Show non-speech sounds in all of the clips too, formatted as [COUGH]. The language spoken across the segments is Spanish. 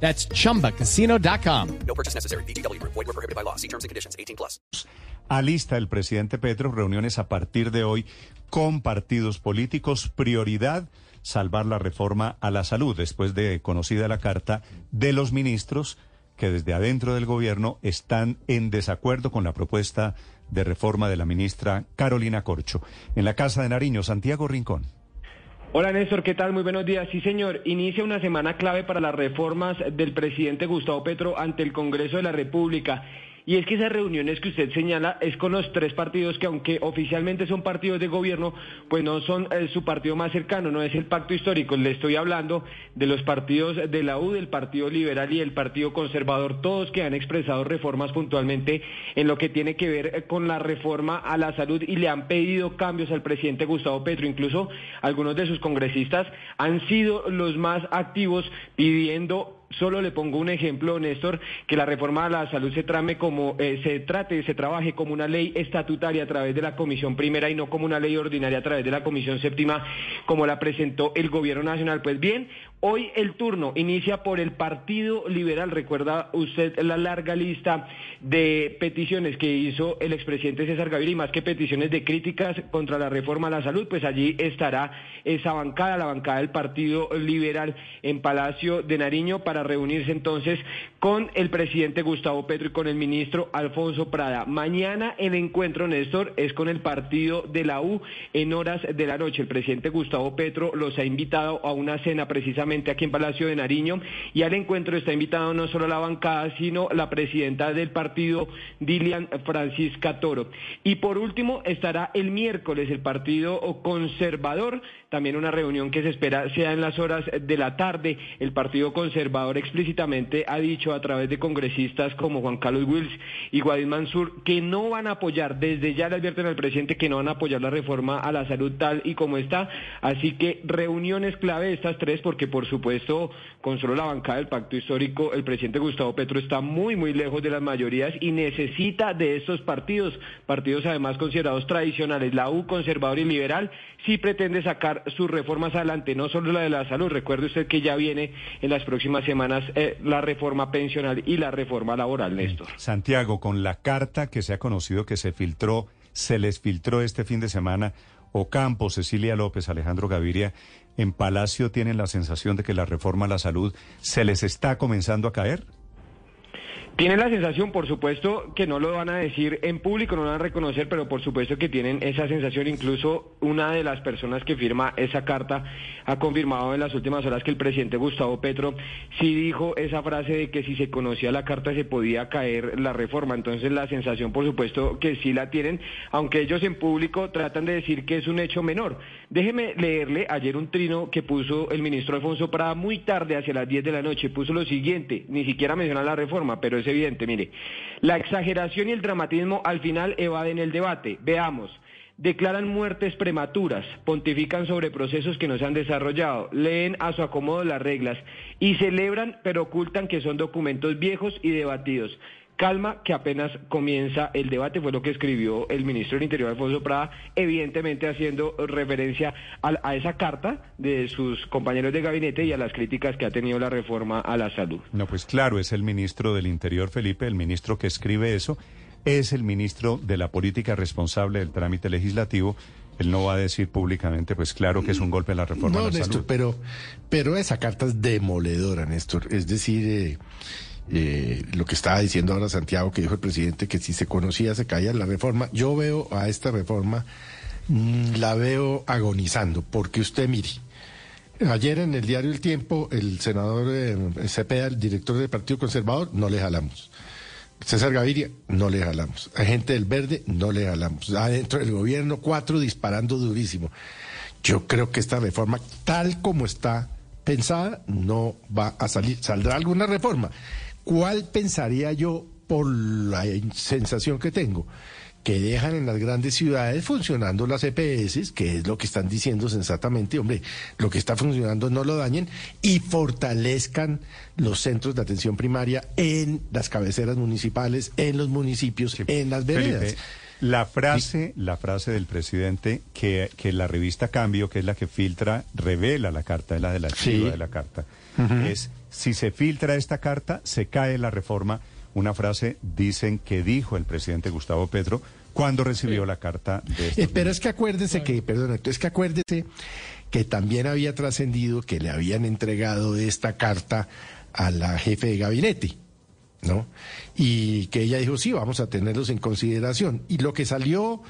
That's chumbacasino.com. No purchase necessary. BGW. Void were prohibited by law. See terms and conditions. 18 plus. Alista el presidente Petro reuniones a partir de hoy con partidos políticos. Prioridad, salvar la reforma a la salud, después de conocida la carta de los ministros que desde adentro del gobierno están en desacuerdo con la propuesta de reforma de la ministra Carolina Corcho. En la Casa de Nariño, Santiago Rincón. Hola Néstor, ¿qué tal? Muy buenos días. Sí, señor. Inicia una semana clave para las reformas del presidente Gustavo Petro ante el Congreso de la República. Y es que esas reuniones que usted señala es con los tres partidos que aunque oficialmente son partidos de gobierno, pues no son eh, su partido más cercano, no es el pacto histórico. Le estoy hablando de los partidos de la U, del Partido Liberal y el Partido Conservador, todos que han expresado reformas puntualmente en lo que tiene que ver eh, con la reforma a la salud y le han pedido cambios al presidente Gustavo Petro. Incluso algunos de sus congresistas han sido los más activos pidiendo Solo le pongo un ejemplo, Néstor, que la reforma a la salud se trame como eh, se trate, se trabaje como una ley estatutaria a través de la Comisión Primera y no como una ley ordinaria a través de la Comisión Séptima, como la presentó el Gobierno Nacional. Pues bien, hoy el turno inicia por el Partido Liberal. Recuerda usted la larga lista de peticiones que hizo el expresidente César Gaviria y más que peticiones de críticas contra la reforma a la salud, pues allí estará esa bancada, la bancada del Partido Liberal en Palacio de Nariño para reunirse entonces con el presidente Gustavo Petro y con el ministro Alfonso Prada. Mañana el encuentro, Néstor, es con el partido de la U en horas de la noche. El presidente Gustavo Petro los ha invitado a una cena precisamente aquí en Palacio de Nariño y al encuentro está invitado no solo la bancada, sino la presidenta del partido, Dilian Francisca Toro. Y por último estará el miércoles el partido conservador, también una reunión que se espera sea en las horas de la tarde. El partido conservador explícitamente ha dicho a través de congresistas como Juan Carlos Wills y Guadín Mansur que no van a apoyar, desde ya le advierten al presidente que no van a apoyar la reforma a la salud tal y como está. Así que reuniones clave estas tres, porque por supuesto, con solo la bancada del pacto histórico, el presidente Gustavo Petro está muy, muy lejos de las mayorías y necesita de estos partidos, partidos además considerados tradicionales, la U, conservador y liberal, sí pretende sacar sus reformas adelante, no solo la de la salud. Recuerde usted que ya viene en las próximas semanas eh, la reforma pensional y la reforma laboral, Néstor. Santiago, con la carta que se ha conocido que se filtró, se les filtró este fin de semana, Ocampo, Cecilia López, Alejandro Gaviria, en Palacio tienen la sensación de que la reforma a la salud se les está comenzando a caer. Tienen la sensación, por supuesto, que no lo van a decir en público, no lo van a reconocer, pero por supuesto que tienen esa sensación. Incluso una de las personas que firma esa carta ha confirmado en las últimas horas que el presidente Gustavo Petro sí dijo esa frase de que si se conocía la carta se podía caer la reforma. Entonces la sensación, por supuesto, que sí la tienen, aunque ellos en público tratan de decir que es un hecho menor. Déjeme leerle ayer un trino que puso el ministro Alfonso Prada muy tarde, hacia las 10 de la noche. Puso lo siguiente, ni siquiera menciona la reforma, pero es evidente, mire, la exageración y el dramatismo al final evaden el debate. Veamos. Declaran muertes prematuras, pontifican sobre procesos que no se han desarrollado, leen a su acomodo las reglas y celebran pero ocultan que son documentos viejos y debatidos. Calma que apenas comienza el debate, fue lo que escribió el ministro del Interior Alfonso Prada, evidentemente haciendo referencia a, esa carta de sus compañeros de gabinete y a las críticas que ha tenido la reforma a la salud. No, pues claro, es el ministro del Interior, Felipe, el ministro que escribe eso, es el ministro de la política responsable del trámite legislativo. Él no va a decir públicamente, pues claro que es un golpe a la reforma no, a la Néstor, salud. pero, pero esa carta es demoledora, Néstor. Es decir, eh, eh, lo que estaba diciendo ahora Santiago, que dijo el presidente que si se conocía se caía la reforma. Yo veo a esta reforma, mm, la veo agonizando, porque usted mire. Ayer en el diario El Tiempo, el senador eh, Cepeda, el director del Partido Conservador, no le jalamos. César Gaviria, no le jalamos. A gente del Verde, no le jalamos. Adentro del gobierno, cuatro disparando durísimo. Yo creo que esta reforma, tal como está pensada, no va a salir. Saldrá alguna reforma. ¿Cuál pensaría yo por la sensación que tengo que dejan en las grandes ciudades funcionando las EPS, que es lo que están diciendo sensatamente, hombre, lo que está funcionando no lo dañen y fortalezcan los centros de atención primaria en las cabeceras municipales, en los municipios, en las veredas. Felipe, la frase, la frase del presidente que, que la revista Cambio, que es la que filtra, revela la carta, es la de la Sí. de la carta, es si se filtra esta carta, se cae la reforma. Una frase, dicen que dijo el presidente Gustavo Petro cuando recibió la carta de Eh, pero es que acuérdese que, perdón, es que acuérdese que también había trascendido que le habían entregado esta carta a la jefe de gabinete, ¿no? Y que ella dijo, sí, vamos a tenerlos en consideración. Y lo que salió,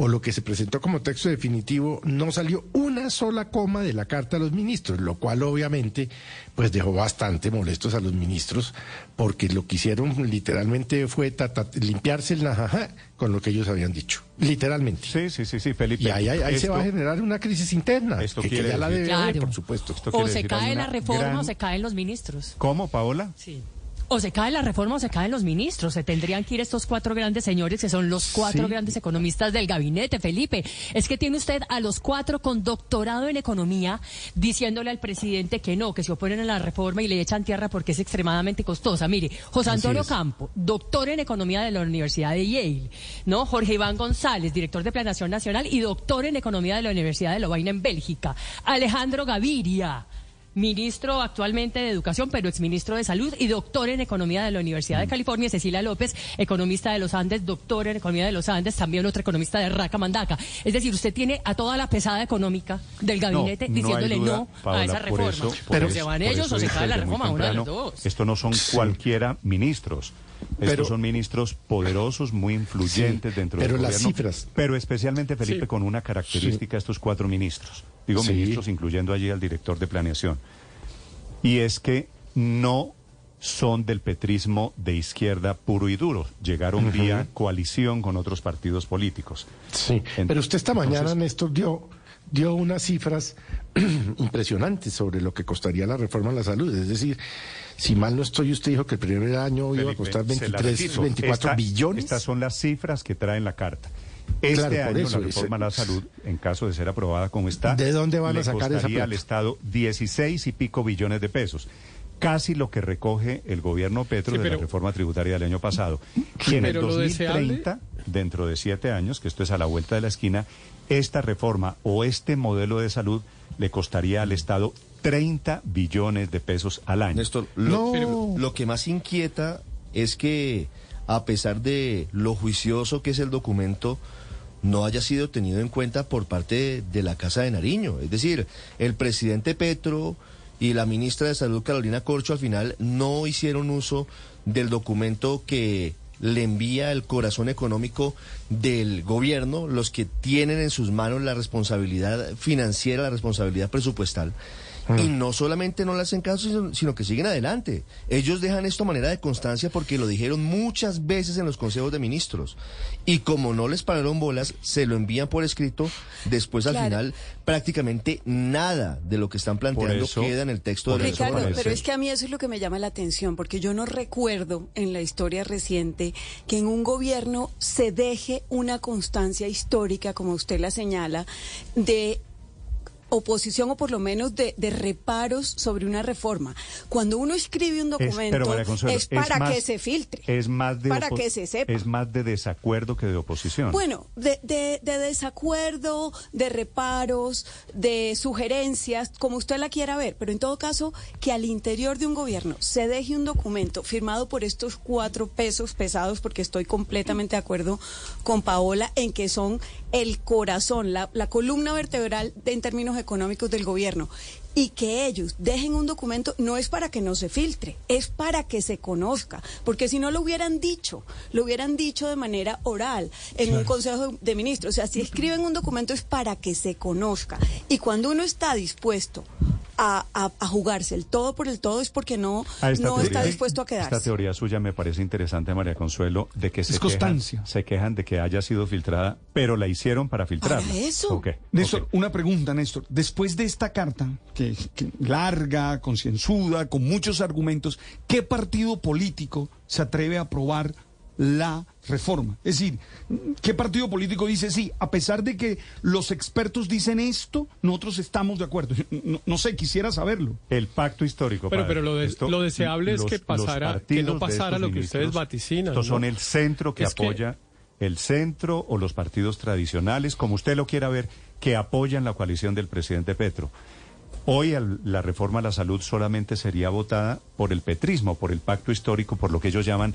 o lo que se presentó como texto definitivo, no salió una sola coma de la carta a los ministros, lo cual obviamente pues dejó bastante molestos a los ministros, porque lo que hicieron literalmente fue tata- limpiarse el najaja con lo que ellos habían dicho, literalmente. Sí, sí, sí, sí, Felipe. Y ahí, ahí- ahí se va a generar una crisis interna, esto que, que quiere ya la decir- debe haber, por supuesto. esto O se cae la reforma gran- o se caen los ministros. ¿Cómo, Paola? Sí. O se cae la reforma o se caen los ministros. Se tendrían que ir estos cuatro grandes señores que son los cuatro Sí. grandes economistas del gabinete, Felipe. Es que tiene usted a los cuatro con doctorado en economía diciéndole al presidente que no, que se oponen a la reforma y le echan tierra porque es extremadamente costosa. Mire, José Antonio. Campo, doctor en economía de la Universidad de Yale, ¿no? Jorge Iván González, director de Planación Nacional y doctor en economía de la Universidad de Lovaina en Bélgica. Alejandro Gaviria ministro actualmente de Educación, pero exministro de Salud y doctor en Economía de la Universidad de Mm. California, Cecilia López, economista de los Andes, doctor en Economía de los Andes, también otra economista de Raca Mandaca. Es decir, usted tiene a toda la pesada económica del gabinete No, no hay diciéndole duda, no Paola, a esa reforma. eso- pero eso- se van ellos o se cae la reforma, una de las temprano, dos. Esto no son cualquiera ministros. Pero- Estos son ministros poderosos, muy influyentes Sí, dentro pero del las gobierno. cifras. Pero especialmente, Felipe, Sí. con una característica, estos cuatro ministros. Digo Sí. ministros, incluyendo allí al director de planeación. Y es que no son del petrismo de izquierda puro y duro. Llegaron vía coalición con otros partidos políticos. Sí, pero usted esta mañana, entonces- Néstor, dio, dio unas cifras [CLEARS THROAT] impresionantes sobre lo que costaría la reforma a la salud. Es decir, si mal no estoy, usted dijo que el primer año iba a costar se la 23, repito. 24 Esta- billones. Estas son las cifras que trae en la carta. Este Claro, año eso, la reforma a la salud, en caso de ser aprobada como está, ¿De dónde van a le sacar esa costaría plata? al Estado 16 y pico billones de pesos. Casi lo que recoge el gobierno Petro Sí, de la reforma tributaria del año pasado. [CLEARS THROAT] Y en el Pero lo 2030, dentro de siete años, que esto es a la vuelta de la esquina, esta reforma o este modelo de salud le costaría al Estado 30 billones de pesos al año. Néstor, lo, No. lo que más inquieta es que, a pesar de lo juicioso que es el documento, no haya sido tenido en cuenta por parte de la Casa de Nariño. Es decir, el presidente Petro y la ministra de Salud, Carolina Corcho, al final no hicieron uso del documento que le envía el corazón económico del gobierno, los que tienen en sus manos la responsabilidad financiera, la responsabilidad presupuestal. Y no solamente no le hacen caso, sino, sino que siguen adelante. Ellos dejan esto a manera de constancia porque lo dijeron muchas veces en los consejos de ministros. Y como no les pararon bolas, se lo envían por escrito. Después, al Claro. final, prácticamente nada de lo que están planteando eso- queda en el texto de la Ricardo, pero es que a mí eso es lo que me llama la atención, porque yo no recuerdo en la historia reciente que en un gobierno se deje una constancia histórica, como usted la señala, de oposición o por lo menos de, de reparos sobre una reforma. Cuando uno escribe un documento Consuelo, es para más- que se filtre, Es más de para que se sepa. Es más de desacuerdo que de oposición. Bueno, de, de, de desacuerdo, de reparos, de sugerencias, como usted la quiera ver, pero en todo caso, que al interior de un gobierno se deje un documento firmado por estos cuatro pesos pesados, porque estoy completamente de acuerdo con Paola en que son el corazón, la, la columna vertebral de- en términos económicos del gobierno. Y que ellos dejen un documento no es para que no se filtre, es para que se conozca, porque si no lo hubieran dicho, lo hubieran dicho de manera oral en un consejo de ministros. O sea, si escriben un documento es para que se conozca. Y cuando uno está dispuesto a, a- a jugarse el todo por el todo es porque no, esta no teoría- está dispuesto a Esta quedarse. teoría suya me parece interesante, María Consuelo, de que se, Es quejan, constancia. se quejan de que haya sido filtrada, pero la hicieron para filtrarla. Para eso. Ok, Néstor, una pregunta, Néstor. Después de esta carta, que, que larga, concienzuda, con muchos argumentos, ¿qué partido político se atreve a aprobar la reforma? Es decir, ¿qué partido político dice sí? A pesar de que los expertos dicen esto, nosotros estamos de acuerdo. [LAUGHS] No, no sé, quisiera saberlo. El pacto histórico. Pero- padre. pero lo de- lo deseable es que pasara- que no pasara estos lo que ustedes vaticinan, Estos son el centro que Es que- apoya, el centro o los partidos tradicionales, como usted lo quiera ver, que apoyan la coalición del presidente Petro. Hoy al- la reforma a la salud solamente sería votada por el petrismo, por el pacto histórico, por lo que ellos llaman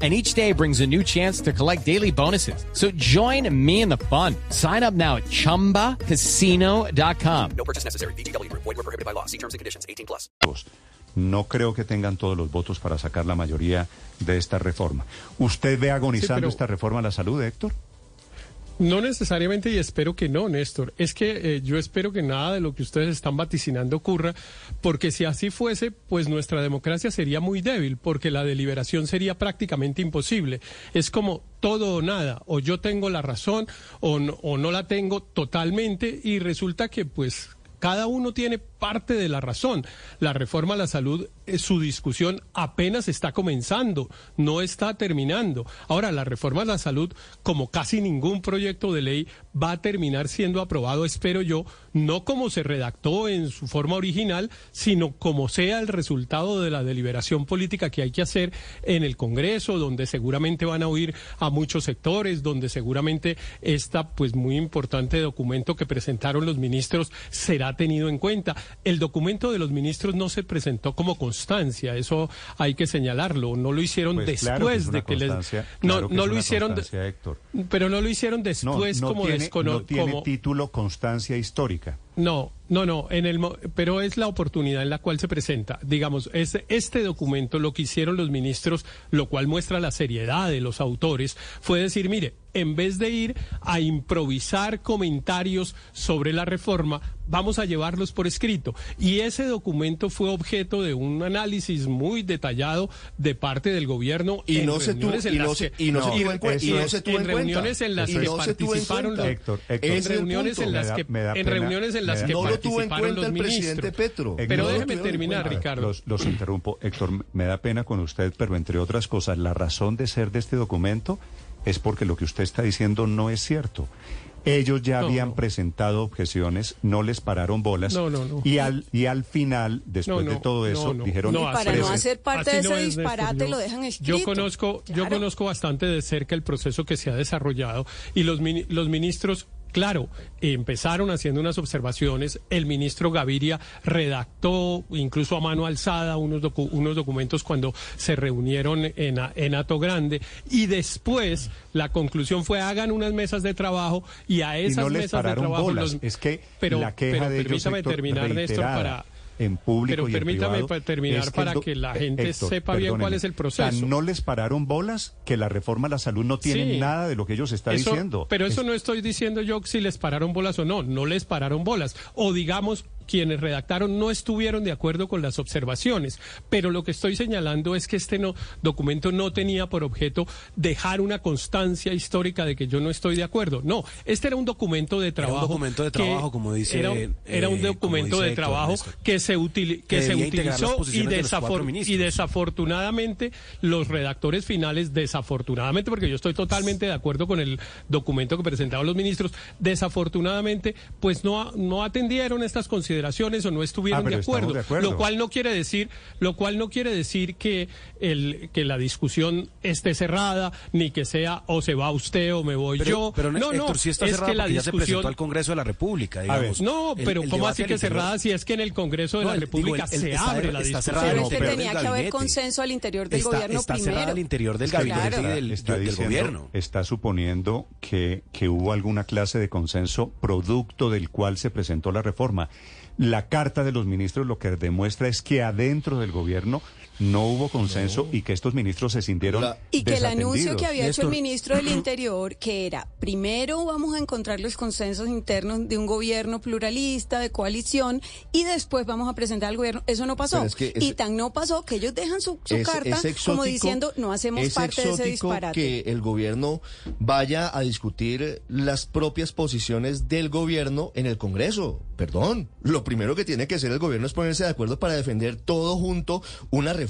And each day brings a new chance to collect daily bonuses. So join me in the fun. Sign up now at chumbacasino.com. No purchase necessary. VGW Group. Void were prohibited by law. See terms and conditions. 18 plus. No creo que tengan todos los votos para sacar la mayoría de esta reforma. ¿Usted ve agonizando Sí, pero- esta reforma a la salud, Héctor? No necesariamente y espero que no, Néstor. Es que eh, yo espero que nada de lo que ustedes están vaticinando ocurra, porque si así fuese, pues nuestra democracia sería muy débil, porque la deliberación sería prácticamente imposible. Es como todo o nada, o yo tengo la razón o no, o no la tengo totalmente y resulta que pues cada uno tiene parte de la razón. La reforma a la salud, eh, su discusión apenas está comenzando, no está terminando. Ahora, la reforma a la salud, como casi ningún proyecto de ley, va a terminar siendo aprobado, espero yo, no como se redactó en su forma original, sino como sea el resultado de la deliberación política que hay que hacer en el Congreso, donde seguramente van a oír a muchos sectores, donde seguramente esta pues muy importante documento que presentaron los ministros será tenido en cuenta. El documento de los ministros no se presentó como constancia, eso hay que señalarlo, no lo hicieron Pues claro después que de que les no claro que no lo hicieron Héctor. pero no lo hicieron No, después no como tiene, no tiene como título constancia histórica. no, no, no, en el, mo- pero es la oportunidad en la cual se presenta. Digamos, es, este documento, lo que hicieron los ministros, lo cual muestra la seriedad de los autores, fue decir, mire, en vez de ir a improvisar comentarios sobre la reforma, vamos a llevarlos por escrito. Y ese documento fue objeto de un análisis muy detallado de parte del gobierno Y en no se tuvo- en las que- en reuniones en las que participaron en reuniones en las que en reuniones en las que No tuvo en cuenta el presidente. Petro. Pero No déjeme terminar. Ricardo. Los, los interrumpo. Héctor, me da pena con usted, pero entre otras cosas, la razón de ser de este documento es porque lo que usted está diciendo no es cierto. Ellos ya No, habían no. presentado objeciones, no les pararon bolas. No, no, no. Y al, y al final, después No, de todo eso, no. dijeron... No, para no hacer parte Así de no ese es, disparate Yo- lo dejan escrito. Yo conozco, yo conozco bastante de cerca el proceso que se ha desarrollado y los ministros, claro, empezaron haciendo unas observaciones. El ministro Gaviria redactó, incluso a mano alzada, unos, docu- unos documentos cuando se reunieron en, en Ato Grande. Y después la conclusión fue hagan unas mesas de trabajo y a y esas no mesas de trabajo bolas. los- Es que pero, la queja pero de ellos, permítame Héctor, terminar, Néstor, reiterada para en público pero y en permítame privado, pa- terminar es que para que la eh, gente Héctor, sepa bien cuál es el O sea, proceso. no les pararon bolas que la reforma a la salud no tiene Sí. nada de lo que ellos están diciendo. Pero eso Es- no estoy diciendo yo si les pararon bolas o no, no les pararon bolas. O digamos, quienes redactaron no estuvieron de acuerdo con las observaciones. Pero lo que estoy señalando es que este no, documento no tenía por objeto dejar una constancia histórica de que yo no estoy de acuerdo. No, este era un documento de trabajo. documento de trabajo, como dice, Era, era un eh, documento de trabajo que se, utili- que Que se utilizó y, de desafortunadamente los redactores finales, desafortunadamente, porque yo estoy totalmente de acuerdo con el documento que presentaban los ministros, desafortunadamente, pues no, no atendieron estas consideraciones consideraciones o no estuvieron Ah, de, acuerdo, de acuerdo. lo cual no quiere decir, lo cual no quiere decir que el que la discusión esté cerrada ni que sea o se va usted o me voy Pero, yo. pero no, no, Héctor, sí está es cerrada que la porque ya se discusión presentó al Congreso de la República, ver, digamos. no, pero el ¿cómo así que interior- cerrada si es que en el Congreso de No, la el- digo, República el- el- se está- abre la discusión? cerrada Pero es que tenía que haber consenso al interior del Está- gobierno está primero. cerrada al interior del gabinete claro. del, está del diciendo- gobierno. está suponiendo que, que hubo alguna clase de consenso producto del cual se presentó la reforma. La carta de los ministros lo que demuestra es que adentro del gobierno no hubo consenso y que estos ministros se sintieron La- Y que el anuncio que había hecho el ministro del Interior, que era, primero vamos a encontrar los consensos internos de un gobierno pluralista, de coalición, y después vamos a presentar al gobierno. Eso no pasó. Pero es que es- y tan no pasó que ellos dejan su, su Es- carta es exótico- como diciendo, no hacemos es parte de ese disparate. que el gobierno vaya a discutir las propias posiciones del gobierno en el Congreso. Perdón, lo primero que tiene que hacer el gobierno es ponerse de acuerdo para defender todo junto una reforma.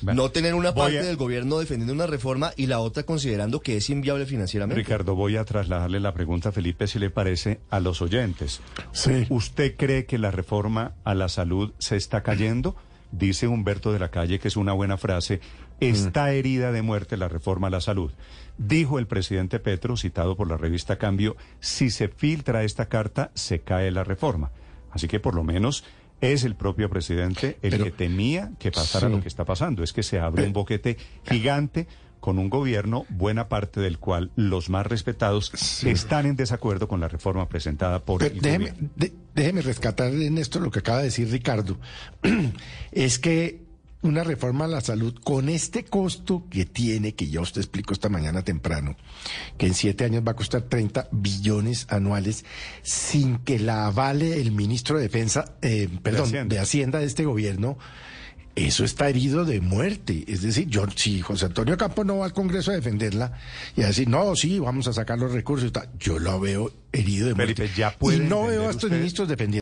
Bueno, no tener una parte a- del gobierno defendiendo una reforma y la otra considerando que es inviable financieramente. Ricardo, voy a trasladarle la pregunta a Felipe, si le parece, a los oyentes. Sí. ¿Usted cree que la reforma a la salud se está cayendo? Dice Humberto de la Calle, que es una buena frase, está herida de muerte la reforma a la salud. Dijo el presidente Petro, citado por la revista Cambio, si se filtra esta carta, se cae la reforma. Así que por lo menos es el propio presidente el Pero- que temía que pasara Sí. lo que está pasando. Es que se abre un boquete gigante con un gobierno, buena parte del cual los más respetados están en desacuerdo con la reforma presentada por Pero el déjeme, gobierno. de- déjeme rescatar en esto lo que acaba de decir Ricardo. [CLEARS THROAT] es que una reforma a la salud con este costo que tiene, que ya usted explicó esta mañana temprano, que en siete años va a costar 30 billones anuales, sin que la avale el ministro de Defensa, eh, perdón, Hacienda. de Hacienda de este gobierno, eso está herido de muerte. Es decir, yo, si José Antonio Campos no va al Congreso a defenderla y a decir, no, sí, vamos a sacar los recursos, y tal", yo lo veo herido de muerte. Felipe, ya y no veo a estos usted- ministros defendiendo.